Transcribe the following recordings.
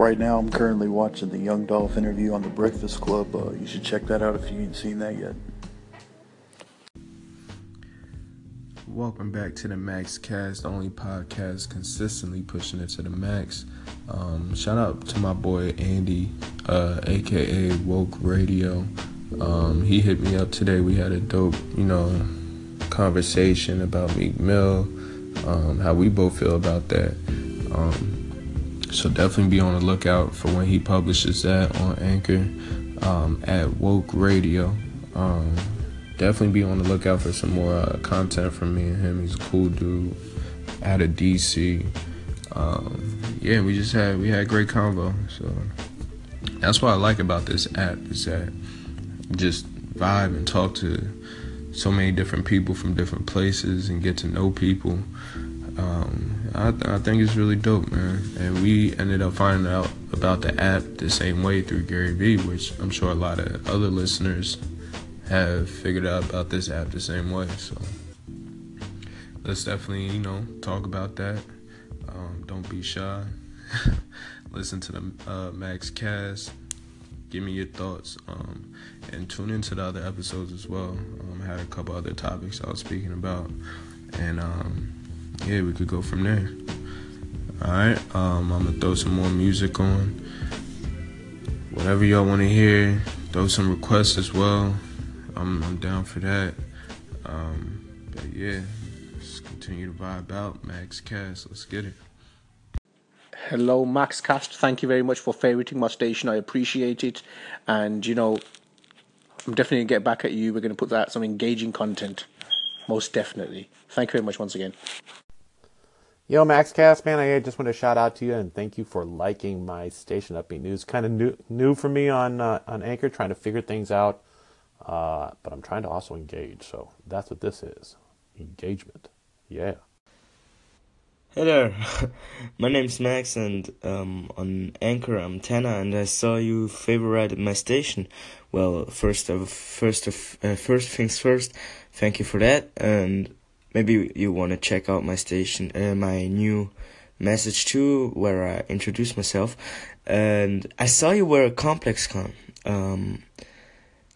right now, I'm currently watching the Young Dolph interview on the Breakfast Club. Uh, you should check that out if you ain't seen that yet. Welcome back to the Max Cast, the only podcast consistently pushing it to the max. Um, shout out to my boy Andy, uh, aka Woke Radio. Um, he hit me up today. We had a dope, you know, conversation about Meek Mill, um, how we both feel about that. Um, so definitely be on the lookout for when he publishes that on Anchor um, at Woke Radio. Um, definitely be on the lookout for some more uh, content from me and him. He's a cool dude out of DC. Um, yeah, we just had we had great convo. So that's what I like about this app is that just vibe and talk to so many different people from different places and get to know people. Um, I, I think it's really dope, man. And we ended up finding out about the app the same way through Gary Vee, which I'm sure a lot of other listeners have figured out about this app the same way. So let's definitely, you know, talk about that. Um, don't be shy. Listen to the uh, Max Cast. Give me your thoughts. Um, and tune into the other episodes as well. Um, I had a couple other topics I was speaking about. And um, yeah, we could go from there. Alright, um, I'm gonna throw some more music on. Whatever y'all wanna hear, throw some requests as well. I'm, I'm down for that. Um, but yeah, let's continue to vibe out. Max Cast, let's get it. Hello, Max Cast. Thank you very much for favoriting my station. I appreciate it. And, you know, I'm definitely to get back at you. We're to put out some engaging content. Most definitely. Thank you very much once again. Yo, Max Cast, man, I just want to shout out to you and thank you for liking my station Upbeat News. Kind of new, new for me on uh, on Anchor, trying to figure things out. Uh, but I'm trying to also engage, so that's what this is engagement. Yeah. Hey there, my name's Max, and um, on Anchor I'm Tana, and I saw you favorited my station. Well, first of first of uh, first things first, thank you for that, and maybe you want to check out my station, uh, my new message too, where I introduce myself, and I saw you were a ComplexCon. Um,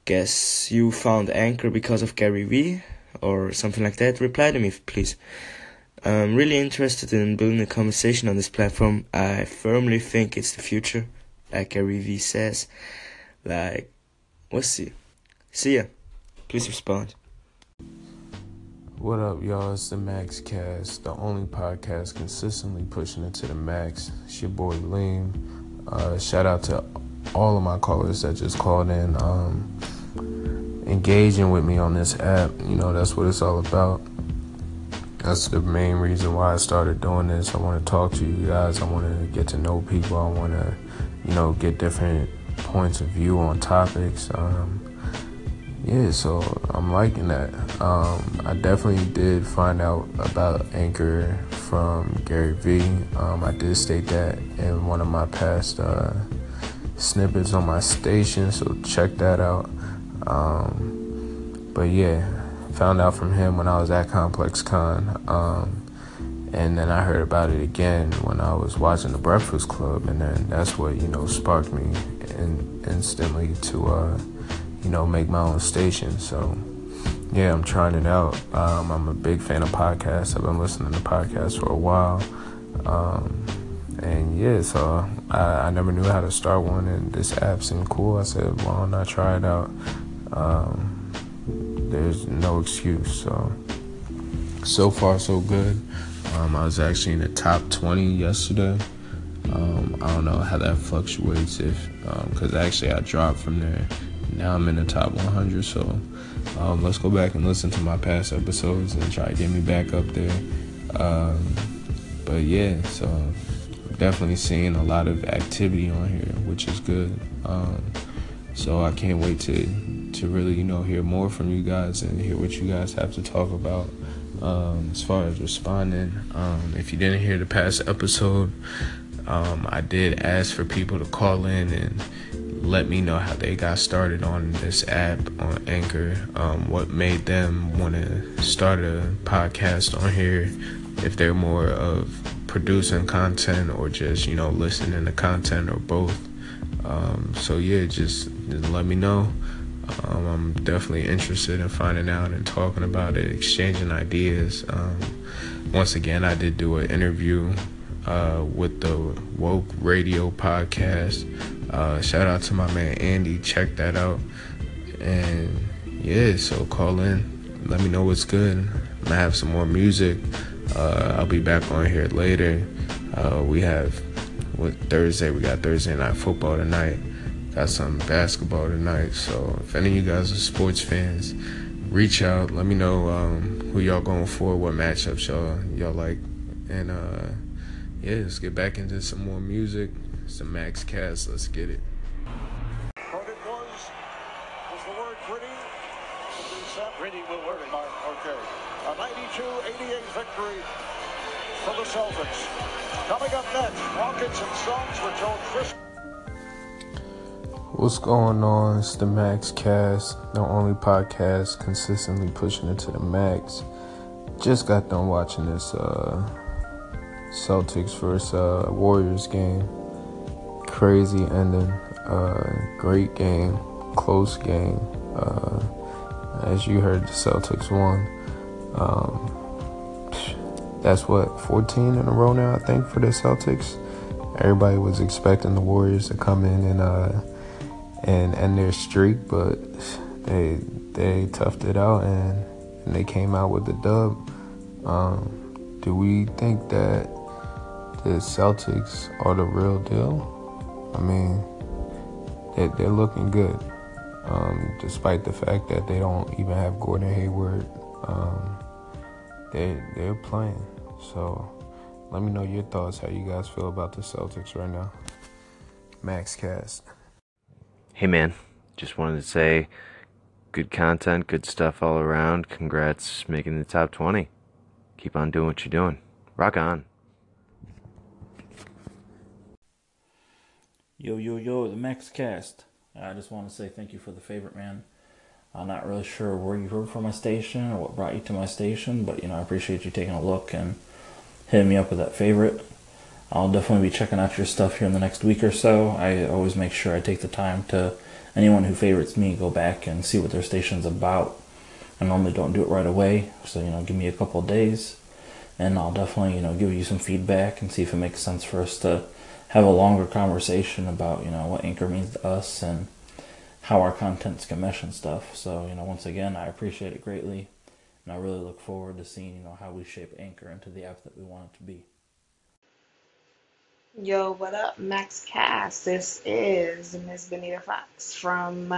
guess you found Anchor because of Gary Vee or something like that. Reply to me, please. I'm really interested in building a conversation on this platform. I firmly think it's the future, like Gary Vee says. Like, we'll see. See ya. Please respond. What up, y'all? It's the Max Cast, the only podcast consistently pushing it to the max. It's your boy Liam. Uh, shout out to all of my callers that just called in, um, engaging with me on this app. You know, that's what it's all about. That's the main reason why I started doing this. I want to talk to you guys. I want to get to know people. I want to, you know, get different points of view on topics. Um, yeah, so I'm liking that. Um, I definitely did find out about Anchor from Gary Vee. Um, I did state that in one of my past uh, snippets on my station, so check that out. Um, but yeah, found out from him when I was at ComplexCon. Um, and then I heard about it again when I was watching The Breakfast Club, and then that's what you know sparked me in, instantly to uh, you know make my own station. So yeah, I'm trying it out. Um, I'm a big fan of podcasts. I've been listening to podcasts for a while, um, and yeah, so I, I, never knew how to start one, and this app seemed cool. I said, why don't I try it out? Um, there's no excuse. So so far so good. Um, I was actually in the top 20 yesterday. Um, I don't know how that fluctuates if because um, actually I dropped from there. Now I'm in the top 100. So um, let's go back and listen to my past episodes and try to get me back up there. Um, but yeah, so definitely seeing a lot of activity on here, which is good. Um, so I can't wait to to really you know hear more from you guys and hear what you guys have to talk about um, as far as responding. Um, if you didn't hear the past episode, um, I did ask for people to call in and let me know how they got started on this app on Anchor, um, what made them want to start a podcast on here, if they're more of producing content or just you know listening to content or both. Um, so yeah, just, just let me know. Um, I'm definitely interested in finding out and talking about it, exchanging ideas. Um, once again, I did do an interview uh, with the Woke Radio podcast. Uh, shout out to my man Andy. Check that out. And yeah, so call in. Let me know what's good. Gonna have some more music. Uh, I'll be back on here later. Uh, we have what Thursday. We got Thursday night football tonight. Got some basketball tonight. So if any of you guys are sports fans, reach out. Let me know um, who y'all going for, what matchups y'all y'all like, and uh, yeah, let's get back into some more music, some Max Cast. Let's get it. But it was, was the word pretty? Pretty will work. Okay. A 92-88 victory for the Celtics. Coming up next, Rockets and Suns were told Chris. What's going on? It's the Max Cast, the only podcast consistently pushing it to the max. Just got done watching this uh, Celtics versus uh, Warriors game. Crazy ending. Uh, great game. Close game. Uh, as you heard, the Celtics won. Um, that's what 14 in a row now, I think, for the Celtics. Everybody was expecting the Warriors to come in and uh, and end their streak, but they they toughed it out and, and they came out with the dub. Um, do we think that the Celtics are the real deal? I mean, they, they're looking good, um, despite the fact that they don't even have Gordon Hayward. Um, they they're playing, so let me know your thoughts. How you guys feel about the Celtics right now? Max Cast. Hey man, just wanted to say good content, good stuff all around. Congrats making the top 20. Keep on doing what you're doing. Rock on. Yo, yo, yo, the Max Cast. I just want to say thank you for the favorite, man. I'm not really sure where you heard from my station or what brought you to my station, but you know, I appreciate you taking a look and hitting me up with that favorite. I'll definitely be checking out your stuff here in the next week or so. I always make sure I take the time to anyone who favorites me go back and see what their station's about. I normally don't do it right away, so you know, give me a couple days, and I'll definitely you know give you some feedback and see if it makes sense for us to have a longer conversation about you know what Anchor means to us and how our contents can mesh and stuff. So you know, once again, I appreciate it greatly, and I really look forward to seeing you know how we shape Anchor into the app that we want it to be. Yo, what up, Max Cast? This is Miss Benita Fox from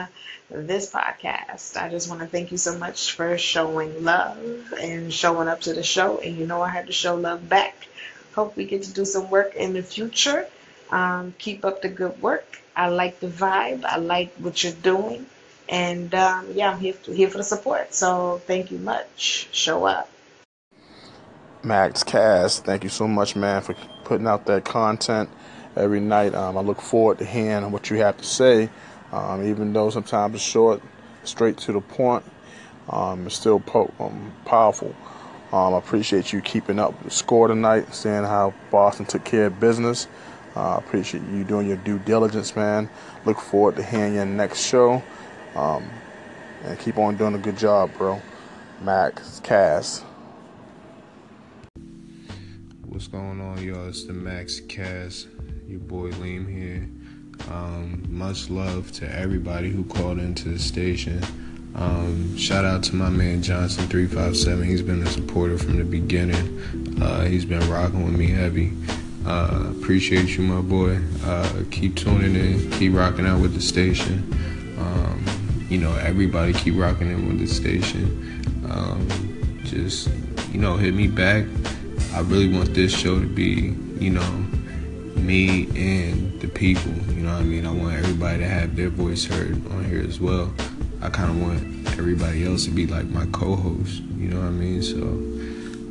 this podcast. I just want to thank you so much for showing love and showing up to the show. And you know, I had to show love back. Hope we get to do some work in the future. Um, keep up the good work. I like the vibe. I like what you're doing. And um, yeah, I'm here, here for the support. So thank you much. Show up. Max Cast, thank you so much, man, for putting out that content every night. Um, I look forward to hearing what you have to say, um, even though sometimes it's short, straight to the point. Um, it's still po- um, powerful. Um, I appreciate you keeping up the score tonight, seeing how Boston took care of business. Uh, I appreciate you doing your due diligence, man. Look forward to hearing your next show. Um, and keep on doing a good job, bro. Max Cast. What's going on, y'all? It's the Max Cast. Your boy Liam here. Um, much love to everybody who called into the station. Um, shout out to my man Johnson three five seven. He's been a supporter from the beginning. Uh, he's been rocking with me heavy. Uh, appreciate you, my boy. Uh, keep tuning in. Keep rocking out with the station. Um, you know, everybody keep rocking in with the station. Um, just you know, hit me back. I really want this show to be, you know, me and the people. You know what I mean? I want everybody to have their voice heard on here as well. I kind of want everybody else to be like my co-host. You know what I mean? So,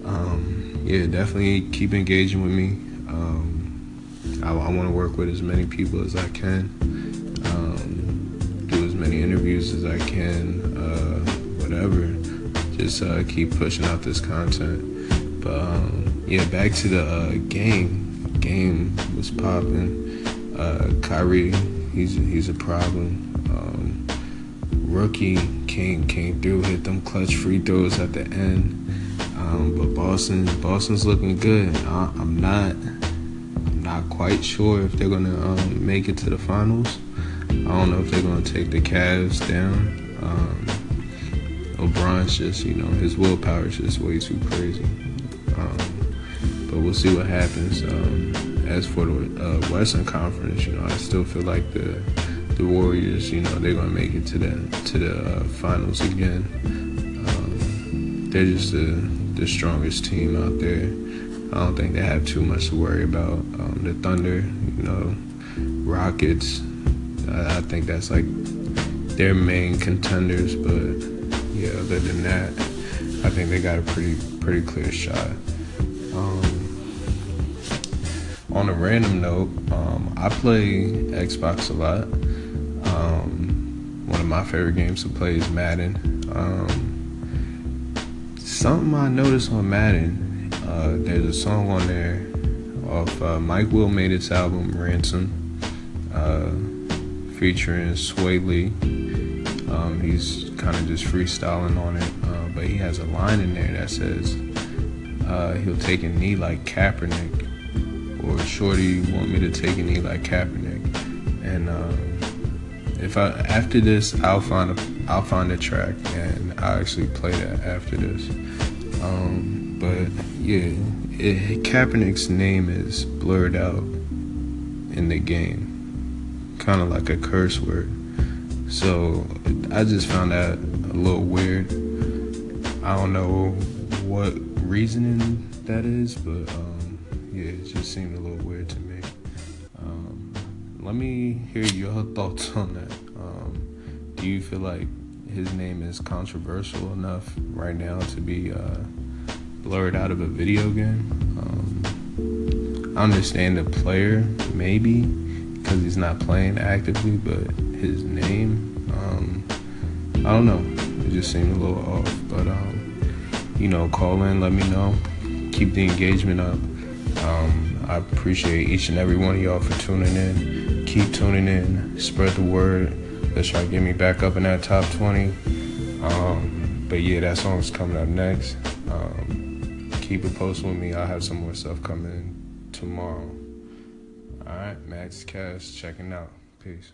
um, yeah, definitely keep engaging with me. I, I want to work with as many people as I can. Um, do as many interviews as I can. Uh, whatever. Just uh, keep pushing out this content. But um, yeah, back to the uh, game. Game was popping. Uh, Kyrie, he's he's a problem. Um, rookie came came through, hit them clutch free throws at the end. Um, but Boston, Boston's looking good. I, am not, not quite sure if they're gonna um, make it to the finals. I don't know if they're gonna take the Cavs down. Um, LeBron's just, you know, his willpower is just way too crazy. Um, but we'll see what happens. Um, as for the uh, Western Conference, you know, I still feel like the the Warriors, you know, they're gonna make it to the to the uh, finals again. Um, they're just the the strongest team out there. I don't think they have too much to worry about. Um, the Thunder, you know, Rockets. I, I think that's like their main contenders, but yeah, other than that, I think they got a pretty pretty clear shot. Um, on a random note, um, I play Xbox a lot. Um, one of my favorite games to play is Madden. Um, something I noticed on Madden, uh, there's a song on there off uh, Mike Will Made-It's album Ransom, uh, featuring Swae Lee. Um, he's kind of just freestyling on it, uh, but he has a line in there that says uh, he'll take a knee like Kaepernick, or Shorty want me to take a knee like Kaepernick. And if I after this, I'll find a I'll find a track and I'll actually play that after this. Um, but yeah, it, Kaepernick's name is blurred out in the game, kind of like a curse word. So I just found that a little weird. I don't know what reasoning that is, but um, yeah, it just seemed a little weird to me. Um, let me hear your thoughts on that. Um, do you feel like his name is controversial enough right now to be uh, blurred out of a video game? Um, I understand the player, maybe, because he's not playing actively, but his name, um, I don't know. It just seemed a little off. But, um, you know, call in, let me know. Keep the engagement up. Um, I appreciate each and every one of y'all for tuning in. Keep tuning in. Spread the word. Let's try to get me back up in that top 20. Um, but yeah, that song's coming up next. Keep it posted with me. I'll have some more stuff coming tomorrow. All right, Max Cast checking out. Peace.